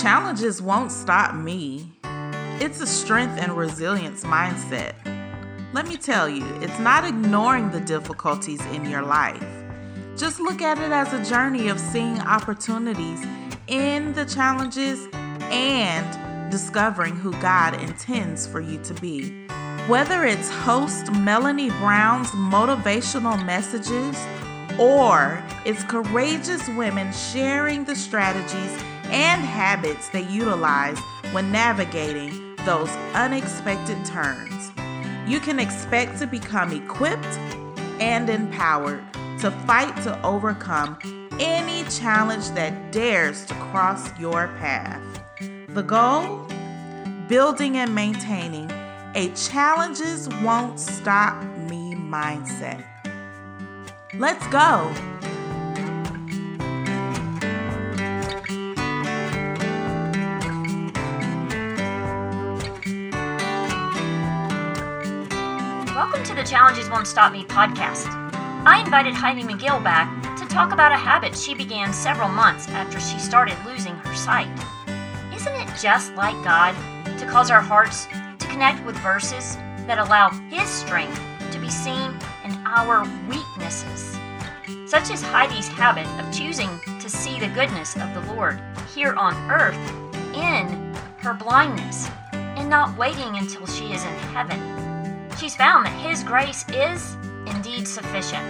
Challenges won't stop me. It's a strength and resilience mindset. Let me tell you, it's not ignoring the difficulties in your life. Just look at it as a journey of seeing opportunities in the challenges and discovering who God intends for you to be. Whether it's host Melanie Brown's motivational messages or it's courageous women sharing the strategies and habits they utilize when navigating those unexpected turns. You can expect to become equipped and empowered to fight to overcome any challenge that dares to cross your path. The goal? Building and maintaining a challenges won't stop me mindset. Let's go. The Challenges Won't Stop Me podcast. I invited Heidi McGill back to talk about a habit she began several months after she started losing her sight. Isn't it just like God to cause our hearts to connect with verses that allow His strength to be seen in our weaknesses, such as Heidi's habit of choosing to see the goodness of the Lord here on earth in her blindness and not waiting until she is in heaven. She's found that His grace is indeed sufficient.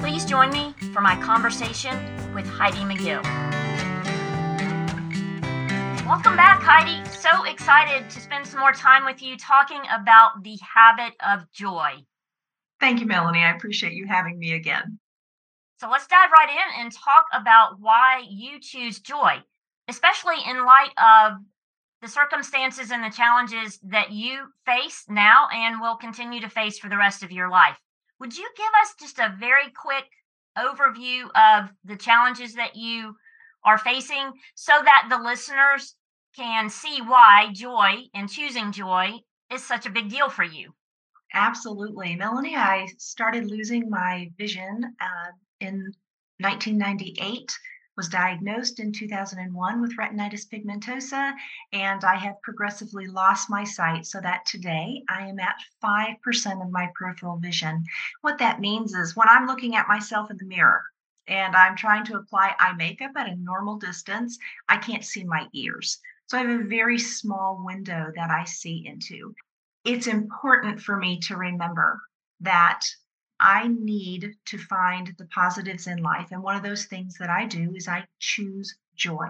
Please join me for my conversation with Heidi McGill. Welcome back, Heidi. So excited to spend some more time with you talking about the habit of joy. Thank you, Melanie. I appreciate you having me again. So let's dive right in and talk about why you choose joy, especially in light of the circumstances and the challenges that you face now and will continue to face for the rest of your life. Would you give us just a very quick overview of the challenges that you are facing so that the listeners can see why joy and choosing joy is such a big deal for you. Absolutely. Melanie, I started losing my vision uh, in 1998 was diagnosed in 2001 with retinitis pigmentosa, and I have progressively lost my sight so that today I am at 5% of my peripheral vision. What that means is when I'm looking at myself in the mirror, and I'm trying to apply eye makeup at a normal distance, I can't see my ears. So I have a very small window that I see into. It's important for me to remember that I need to find the positives in life. And one of those things that I do is I choose joy.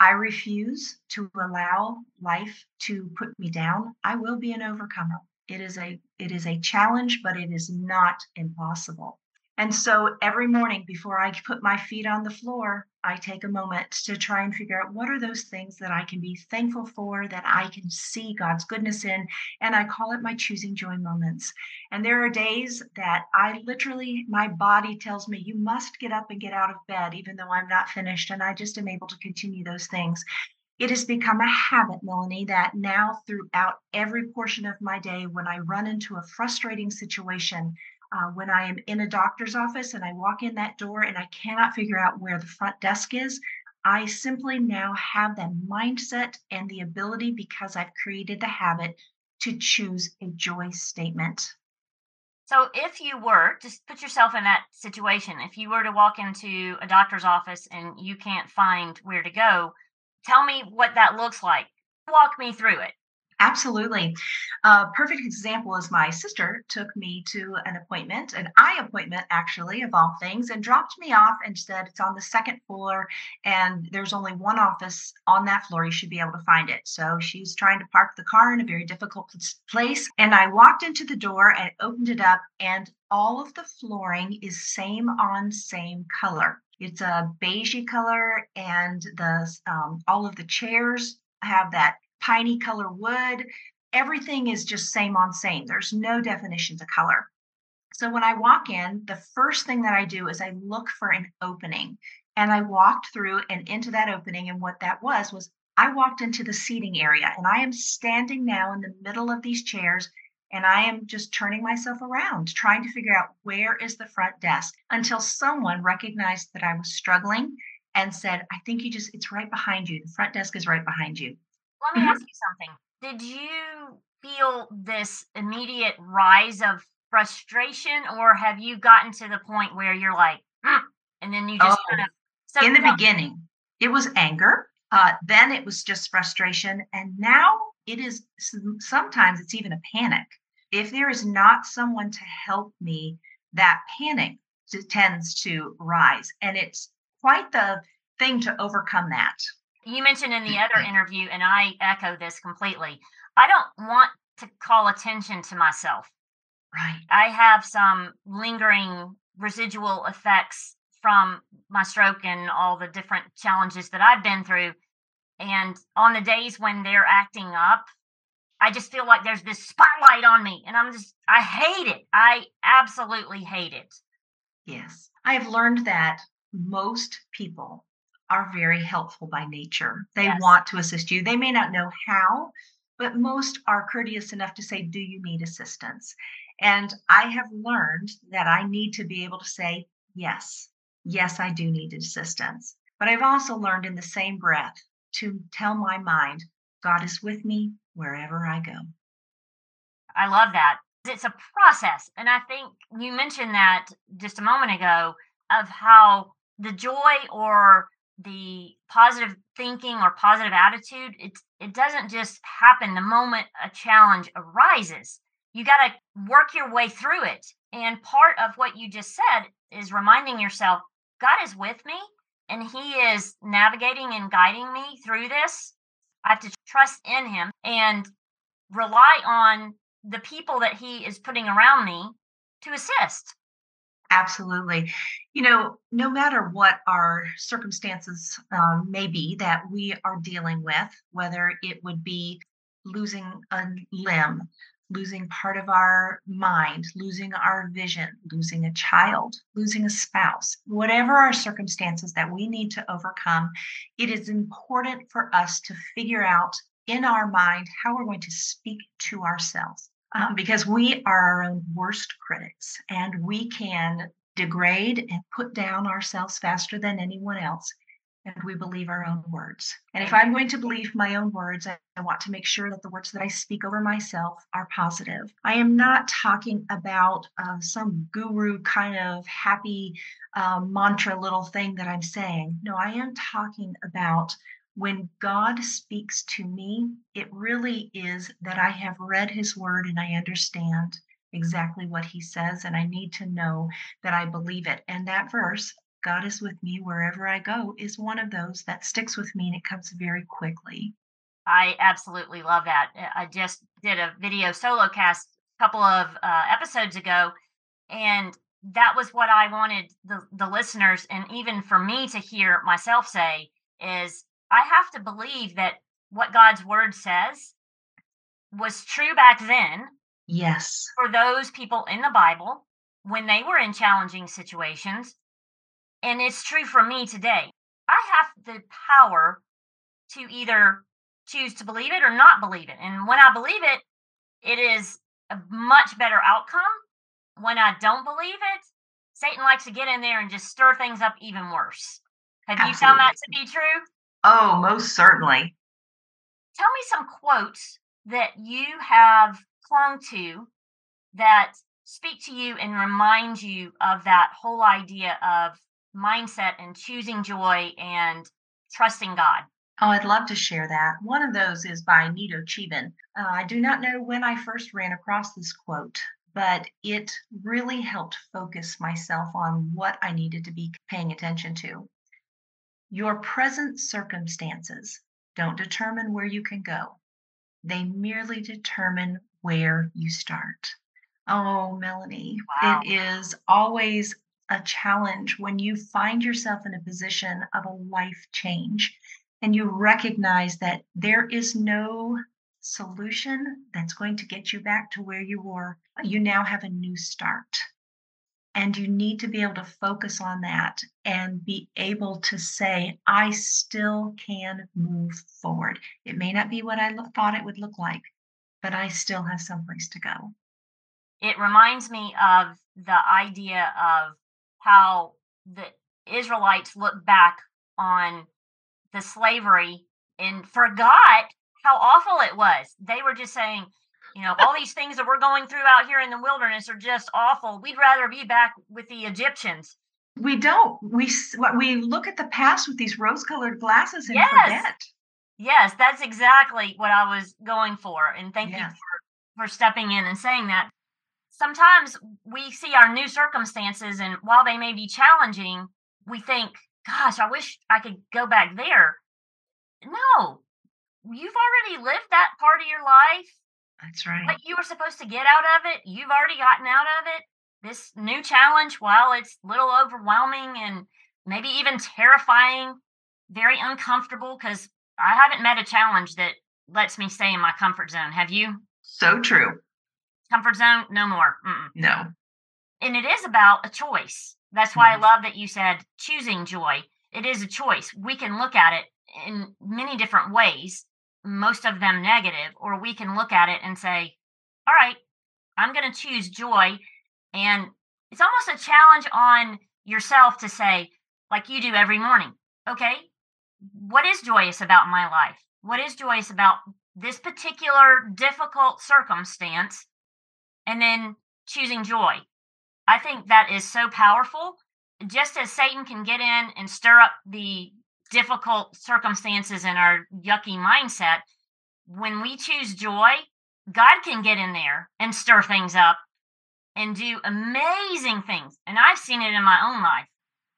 I refuse to allow life to put me down. I will be an overcomer. It is a it is a challenge, but it is not impossible. And so every morning before I put my feet on the floor, I take a moment to try and figure out what are those things that I can be thankful for, that I can see God's goodness in. And I call it my choosing joy moments. And there are days that I literally, my body tells me, you must get up and get out of bed, even though I'm not finished. And I just am able to continue those things. It has become a habit, Melanie, that now throughout every portion of my day, when I run into a frustrating situation, uh, when I am in a doctor's office and I walk in that door and I cannot figure out where the front desk is, I simply now have that mindset and the ability because I've created the habit to choose a joy statement. So, if you were, just put yourself in that situation. If you were to walk into a doctor's office and you can't find where to go, tell me what that looks like. Walk me through it. Absolutely. A perfect example is my sister took me to an appointment, an eye appointment, actually, of all things, and dropped me off and said it's on the second floor and there's only one office on that floor. You should be able to find it. So she's trying to park the car in a very difficult place. And I walked into the door and opened it up, and all of the flooring is same on same color. It's a beigey color, and the um, all of the chairs have that piney color wood. Everything is just same on same. There's no definition to color. So when I walk in, the first thing that I do is I look for an opening. And I walked through and into that opening. And what that was, was I walked into the seating area and I am standing now in the middle of these chairs and I am just turning myself around, trying to figure out where is the front desk until someone recognized that I was struggling and said, I think you just, it's right behind you. The front desk is right behind you. Let me ask you something. Did you feel this immediate rise of frustration, or have you gotten to the point where you're like, "Mm," and then you just Oh, kind of so in the beginning, it was anger. Uh, then it was just frustration. And now it is sometimes it's even a panic. If there is not someone to help me, that panic tends to rise. And it's quite the thing to overcome that. You mentioned in the other interview, and I echo this completely. I don't want to call attention to myself. Right. I have some lingering residual effects from my stroke and all the different challenges that I've been through. And on the days when they're acting up, I just feel like there's this spotlight on me. And I'm just, I hate it. I absolutely hate it. Yes. I have learned that most people are very helpful by nature. They Yes. want to assist you. They may not know how, but most are courteous enough to say, Do you need assistance? And I have learned that I need to be able to say, Yes, yes, I do need assistance. But I've also learned in the same breath to tell my mind, God is with me wherever I go. I love that. It's a process. And I think you mentioned that just a moment ago of how the joy or the positive thinking or positive attitude, it, it doesn't just happen the moment a challenge arises. You got to work your way through it. And part of what you just said is reminding yourself God is with me and He is navigating and guiding me through this. I have to trust in Him and rely on the people that he is putting around me to assist. Absolutely. You know, no matter what our circumstances um, may be that we are dealing with, whether it would be losing a limb, losing part of our mind, losing our vision, losing a child, losing a spouse, whatever our circumstances that we need to overcome, it is important for us to figure out in our mind how we're going to speak to ourselves um, because we are our own worst critics and we can degrade and put down ourselves faster than anyone else. And we believe our own words. And if I'm going to believe my own words, I, want to make sure that the words that I speak over myself are positive. I am not talking about uh, some guru kind of happy uh, mantra little thing that I'm saying. No, I am talking about when God speaks to me, it really is that I have read his word and I understand exactly what he says, and I need to know that I believe it. And that verse, God is with me wherever I go, is one of those that sticks with me and it comes very quickly. I absolutely love that. I just did a video solo cast a couple of uh, episodes ago, and that was what I wanted the, the listeners and even for me to hear myself say is I have to believe that what God's word says was true back then Yes, for those people in the Bible when they were in challenging situations. And it's true for me today. I have the power to either choose to believe it or not believe it. And when I believe it, it is a much better outcome. When I don't believe it, Satan likes to get in there and just stir things up even worse. Have you found that to be true? Oh, most certainly. Tell me some quotes that you have clung to that speak to you and remind you of that whole idea of mindset and choosing joy and trusting God. Oh, I'd love to share that. One of those is by Nido Qubein. Uh, I do not know when I first ran across this quote, but it really helped focus myself on what I needed to be paying attention to. Your present circumstances don't determine where you can go, they merely determine where you start. Oh, Melanie, Wow. it is always a challenge when you find yourself in a position of a life change and you recognize that there is no solution that's going to get you back to where you were. You now have a new start. And you need to be able to focus on that and be able to say, I still can move forward. It may not be what I thought it would look like, but I still have someplace to go. It reminds me of the idea of how the Israelites look back on the slavery and forgot how awful it was. They were just saying, you know, all these things that we're going through out here in the wilderness are just awful. We'd rather be back with the Egyptians. We don't. We we look at the past with these rose-colored glasses and yes. forget. Yes, that's exactly what I was going for. And thank yes. you for, for stepping in and saying that. Sometimes we see our new circumstances, and while they may be challenging, we think, gosh, I wish I could go back there. No, you've already lived that part of your life. That's right. What you were supposed to get out of it, you've already gotten out of it. This new challenge, while it's a little overwhelming and maybe even terrifying, very uncomfortable, because I haven't met a challenge that lets me stay in my comfort zone. Have you? So true. Comfort zone, no more. Mm-mm. No. And it is about a choice. That's why mm-hmm. I love that you said choosing joy. It is a choice. We can look at it in many different ways, most of them negative, or we can look at it and say, all right, I'm going to choose joy. And it's almost a challenge on yourself to say, like you do every morning, okay, what is joyous about my life? What is joyous about this particular difficult circumstance? And then choosing joy. I think that is so powerful. Just as Satan can get in and stir up the difficult circumstances in our yucky mindset, when we choose joy, God can get in there and stir things up and do amazing things. And I've seen it in my own life.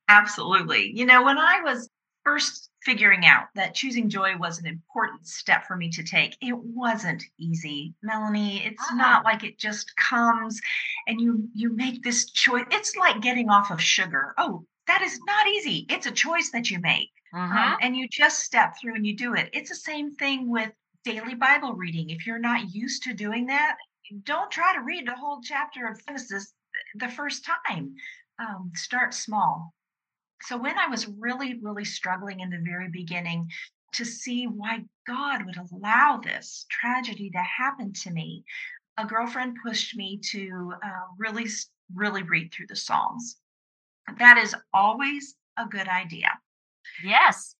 Absolutely. You know, when I was first figuring out that choosing joy was an important step for me to take. It wasn't easy, Melanie. It's uh-huh. not like it just comes and you you make this choice. It's like getting off of sugar. Oh, that is not easy. It's a choice that you make. Um, and you just step through and you do it. It's the same thing with daily Bible reading. If you're not used to doing that, don't try to read the whole chapter of Genesis the first time. Um, start small so when I was really, really struggling in the very beginning to see why God would allow this tragedy to happen to me, a girlfriend pushed me to uh, really, really read through the Psalms. That is always a good idea. Yes.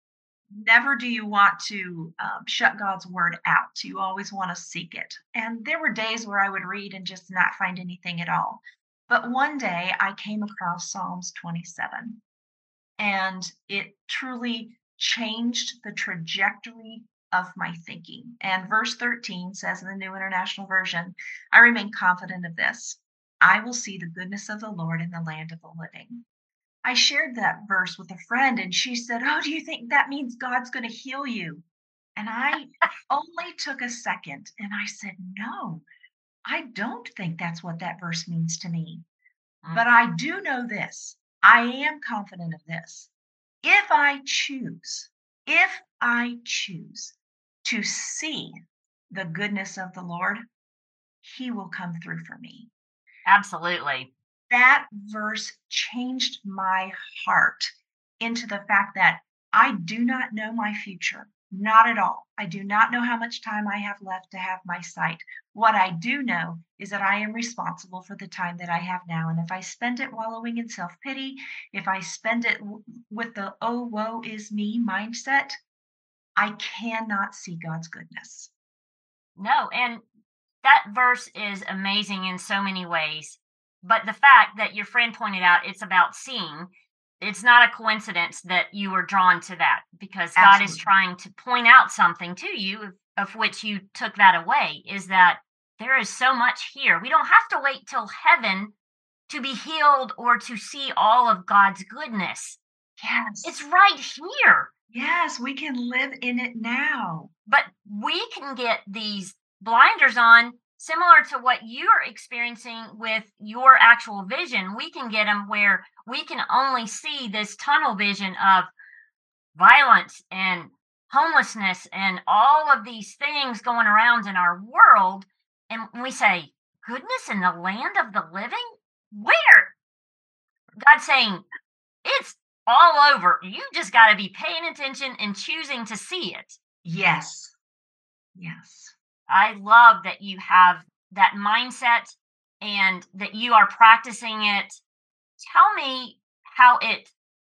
Never do you want to um, shut God's word out. You always want to seek it. And there were days where I would read and just not find anything at all. But one day I came across Psalms 27 and it truly changed the trajectory of my thinking. And verse 13 says in the New International Version, I remain confident of this. I will see the goodness of the Lord in the land of the living. I shared that verse with a friend, and she said, Oh, do you think that means God's going to heal you? And I only took a second and I said, No, I don't think that's what that verse means to me. Mm. But I do know this I am confident of this. If I choose, if I choose to see the goodness of the Lord, He will come through for me. Absolutely. That verse changed my heart into the fact that I do not know my future. Not at all. I do not know how much time I have left to have my sight. What I do know is that I am responsible for the time that I have now. And if I spend it wallowing in self pity, if I spend it with the oh, woe is me mindset, I cannot see God's goodness. No. And that verse is amazing in so many ways. But the fact that your friend pointed out it's about seeing it's not a coincidence that you were drawn to that because Absolutely. God is trying to point out something to you of, of which you took that away is that there is so much here. We don't have to wait till heaven to be healed or to see all of God's goodness. Yes. It's right here. Yes, we can live in it now. But we can get these blinders on similar to what you're experiencing with your actual vision, we can get them where we can only see this tunnel vision of violence and homelessness and all of these things going around in our world. And we say, goodness in the land of the living? Where? God's saying, it's all over. You just got to be paying attention and choosing to see it. Yes. Yes. I love that you have that mindset and that you are practicing it. Tell me how it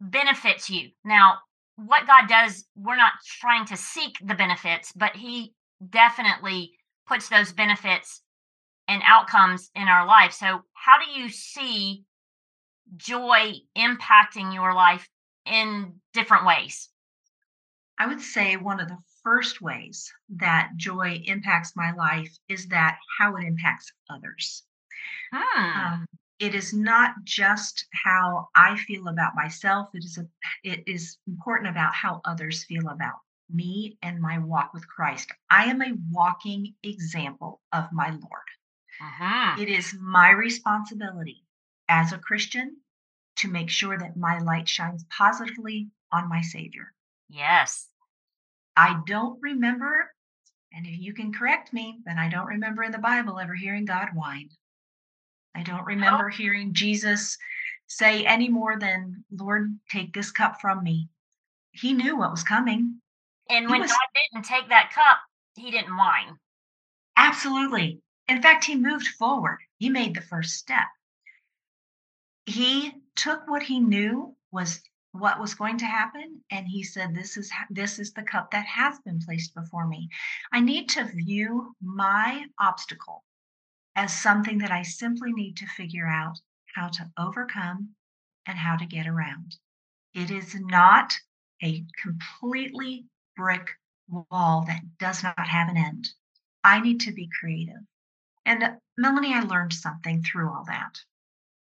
benefits you. Now, what God does, we're not trying to seek the benefits, but He definitely puts those benefits and outcomes in our life. So, how do you see joy impacting your life in different ways? I would say one of the first ways that joy impacts my life is that how it impacts others. Hmm. Um, it is not just how I feel about myself. It is a, it is important about how others feel about me and my walk with Christ. I am a walking example of my Lord. Uh-huh. It is my responsibility as a Christian to make sure that my light shines positively on my Savior. Yes. I don't remember, and if you can correct me, then I don't remember in the Bible ever hearing God whine. I don't remember hearing Jesus say any more than, Lord, take this cup from me. He knew what was coming. And He when was- God didn't take that cup, he didn't whine. Absolutely. In fact, he moved forward. He made the first step. He took what he knew was what was going to happen and he said this is ha- this is the cup that has been placed before me. I need to view my obstacle as something that I simply need to figure out how to overcome and how to get around. It is not a completely brick wall that does not have an end. I need to be creative. And uh, Melanie, I learned something through all that.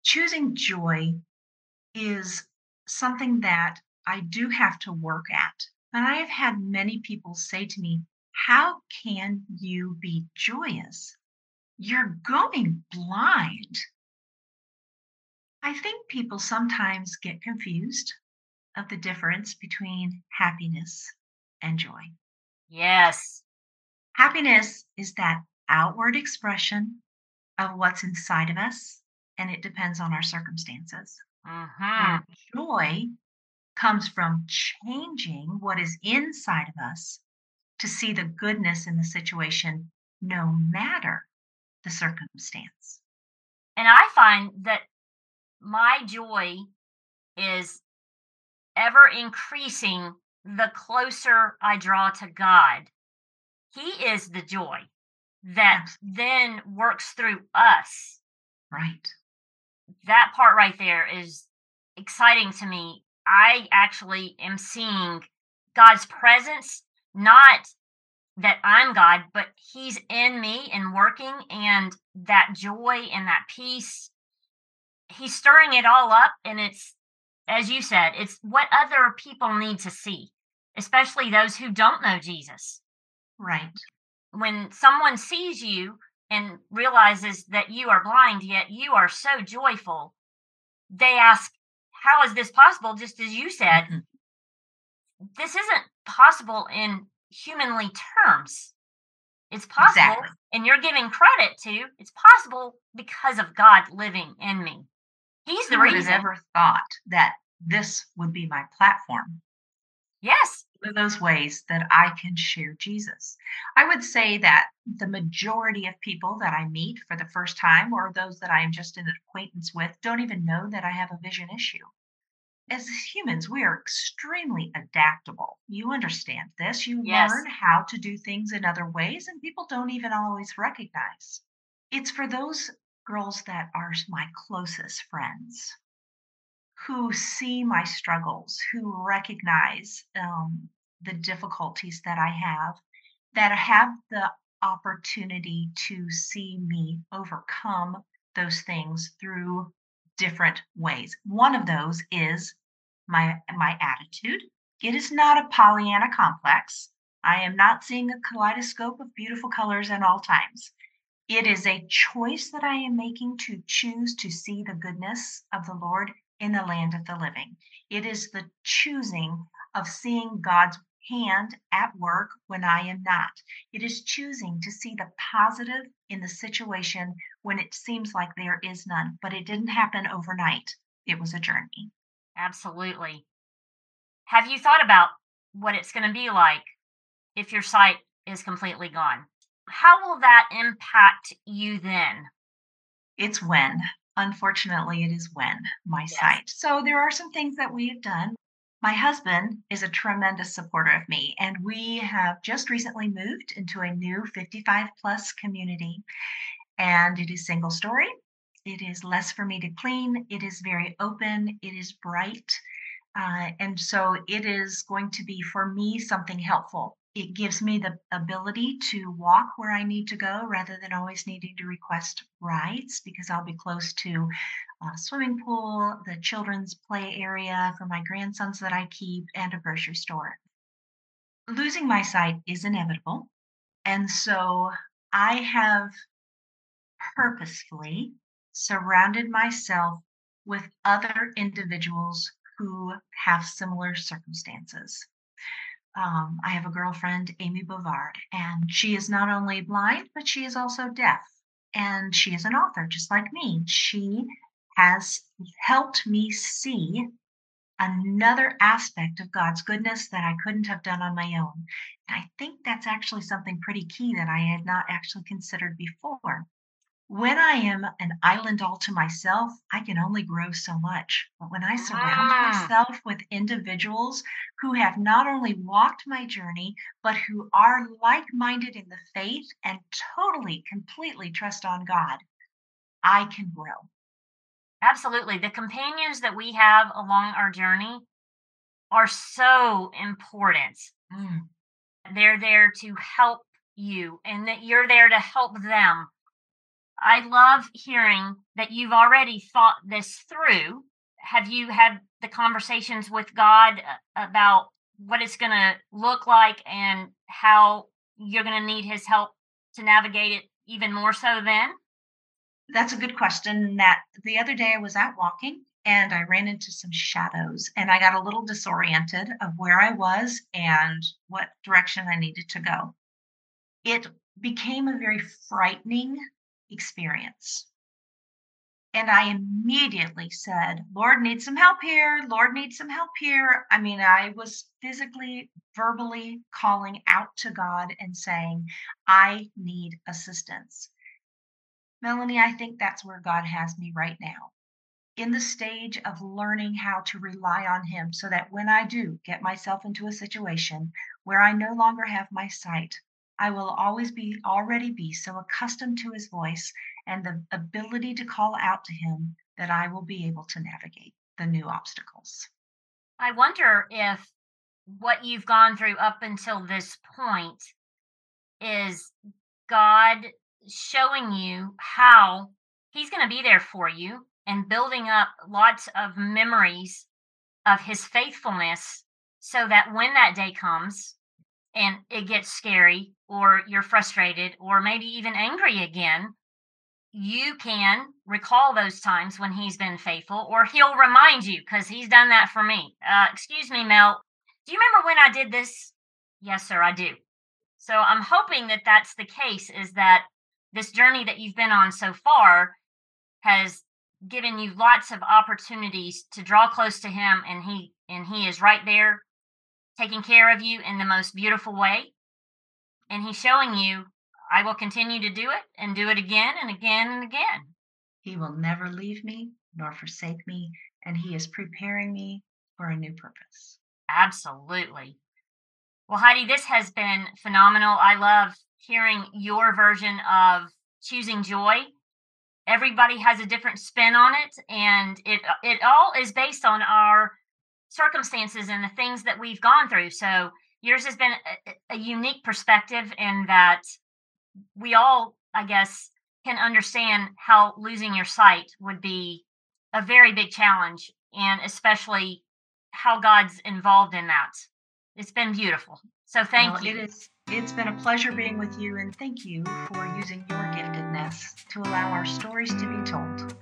Choosing joy is something that I do have to work at. And I have had many people say to me, How can you be joyous? You're going blind. I think people sometimes get confused of the difference between happiness and joy. Yes. Happiness is that outward expression of what's inside of us, and it depends on our circumstances. Uh-huh. Joy comes from changing what is inside of us to see the goodness in the situation, no matter the circumstance. And I find that my joy is ever increasing the closer I draw to God. He is the joy that then works through us. Right. That part right there is exciting to me. I actually am seeing God's presence, not that I'm God, but He's in me and working, and that joy and that peace. He's stirring it all up, and it's, as you said, it's what other people need to see, especially those who don't know Jesus. Right. When someone sees you and realizes that you are blind, yet you are so joyful, they ask, How is this possible? Just as you said, Mhm. this isn't possible in humanly terms. It's possible, Exactly. and you're giving credit to it's possible because of God living in me. He's the Who would have reason. ever thought that this would be my platform? yes. Those ways that I can share Jesus. I would say that the majority of people that I meet for the first time or those that I am just in acquaintance with don't even know that I have a vision issue. As humans, we are extremely adaptable. You understand this. You Yes. learn how to do things in other ways, and people don't even always recognize. It's for those girls that are my closest friends who see my struggles, who recognize um, the difficulties that I have, that I have the opportunity to see me overcome those things through different ways. One of those is my my attitude. It is not a Pollyanna complex. I am not seeing a kaleidoscope of beautiful colors at all times. It is a choice that I am making to choose to see the goodness of the Lord in the land of the living. It is the choosing of seeing God's hand at work when I am not. It is choosing to see the positive in the situation when it seems like there is none, but it didn't happen overnight. It was a journey. Absolutely. Have you thought about what it's going to be like if your sight is completely gone? How will that impact you then? It's when, unfortunately, it is when my Yes. sight. So there are some things that we have done. My husband is a tremendous supporter of me, and we have just recently moved into a new 55 plus community. And it is single story. It is less for me to clean. It is very open. It is bright. Uh, and so it is going to be for me something helpful. It gives me the ability to walk where I need to go rather than always needing to request rides because I'll be close to a swimming pool, the children's play area for my grandsons that I keep, and a grocery store. Losing my sight is inevitable. And so I have purposefully surrounded myself with other individuals who have similar circumstances. Um, I have a girlfriend, Amy Bovaird, and she is not only blind, but she is also deaf. And she is an author, just like me. She has helped me see another aspect of God's goodness that I couldn't have done on my own. And I think that's actually something pretty key that I had not actually considered before. When I am an island all to myself, I can only grow so much. But when I surround Ah. myself with individuals who have not only walked my journey, but who are like minded in the faith and totally, completely trust on God, I can grow. Absolutely. The companions that we have along our journey are so important. Mm. They're there to help you and that you're there to help them. I love hearing that you've already thought this through. Have you had the conversations with God uh, about what it's going to look like and how you're going to need his help to navigate it even more so then? That's a good question. That the other day I was out walking and I ran into some shadows and I got a little disoriented of where I was and what direction I needed to go. It became a very frightening experience. And I immediately said, Lord needs some help here. Lord needs some help here. I mean, I was physically, verbally calling out to God and saying, I need assistance. Melanie, I think that's where God has me right now in the stage of learning how to rely on Him so that when I do get myself into a situation where I no longer have my sight, I will always be already be so accustomed to His voice and the ability to call out to Him that I will be able to navigate the new obstacles. I wonder if what you've gone through up until this point is God showing you how He's going to be there for you and building up lots of memories of His faithfulness so that when that day comes and it gets scary or you're frustrated or maybe even angry again, you can recall those times when he's been faithful, or he'll remind you because he's done that for me. Uh, excuse me, Mel. Do you remember when I did this? Yes, sir, I do. So I'm hoping that that's the case. Is that this journey that you've been on so far has given you lots of opportunities to draw close to him, and he and he is right there, taking care of you in the most beautiful way, and he's showing you I will continue to do it and do it again and again and again. He will never leave me nor forsake me, and He is preparing me for a new purpose. Absolutely. Well, Heidi, this has been phenomenal. I love hearing your version of choosing joy. Everybody has a different spin on it, and it it all is based on our circumstances and the things that we've gone through. So yours has been a, a unique perspective in that we all, I guess, can understand how losing your sight would be a very big challenge, and especially how God's involved in that. It's been beautiful. So thank Well, you. It is. It's been a pleasure being with you, and thank you for using your giftedness to allow our stories to be told.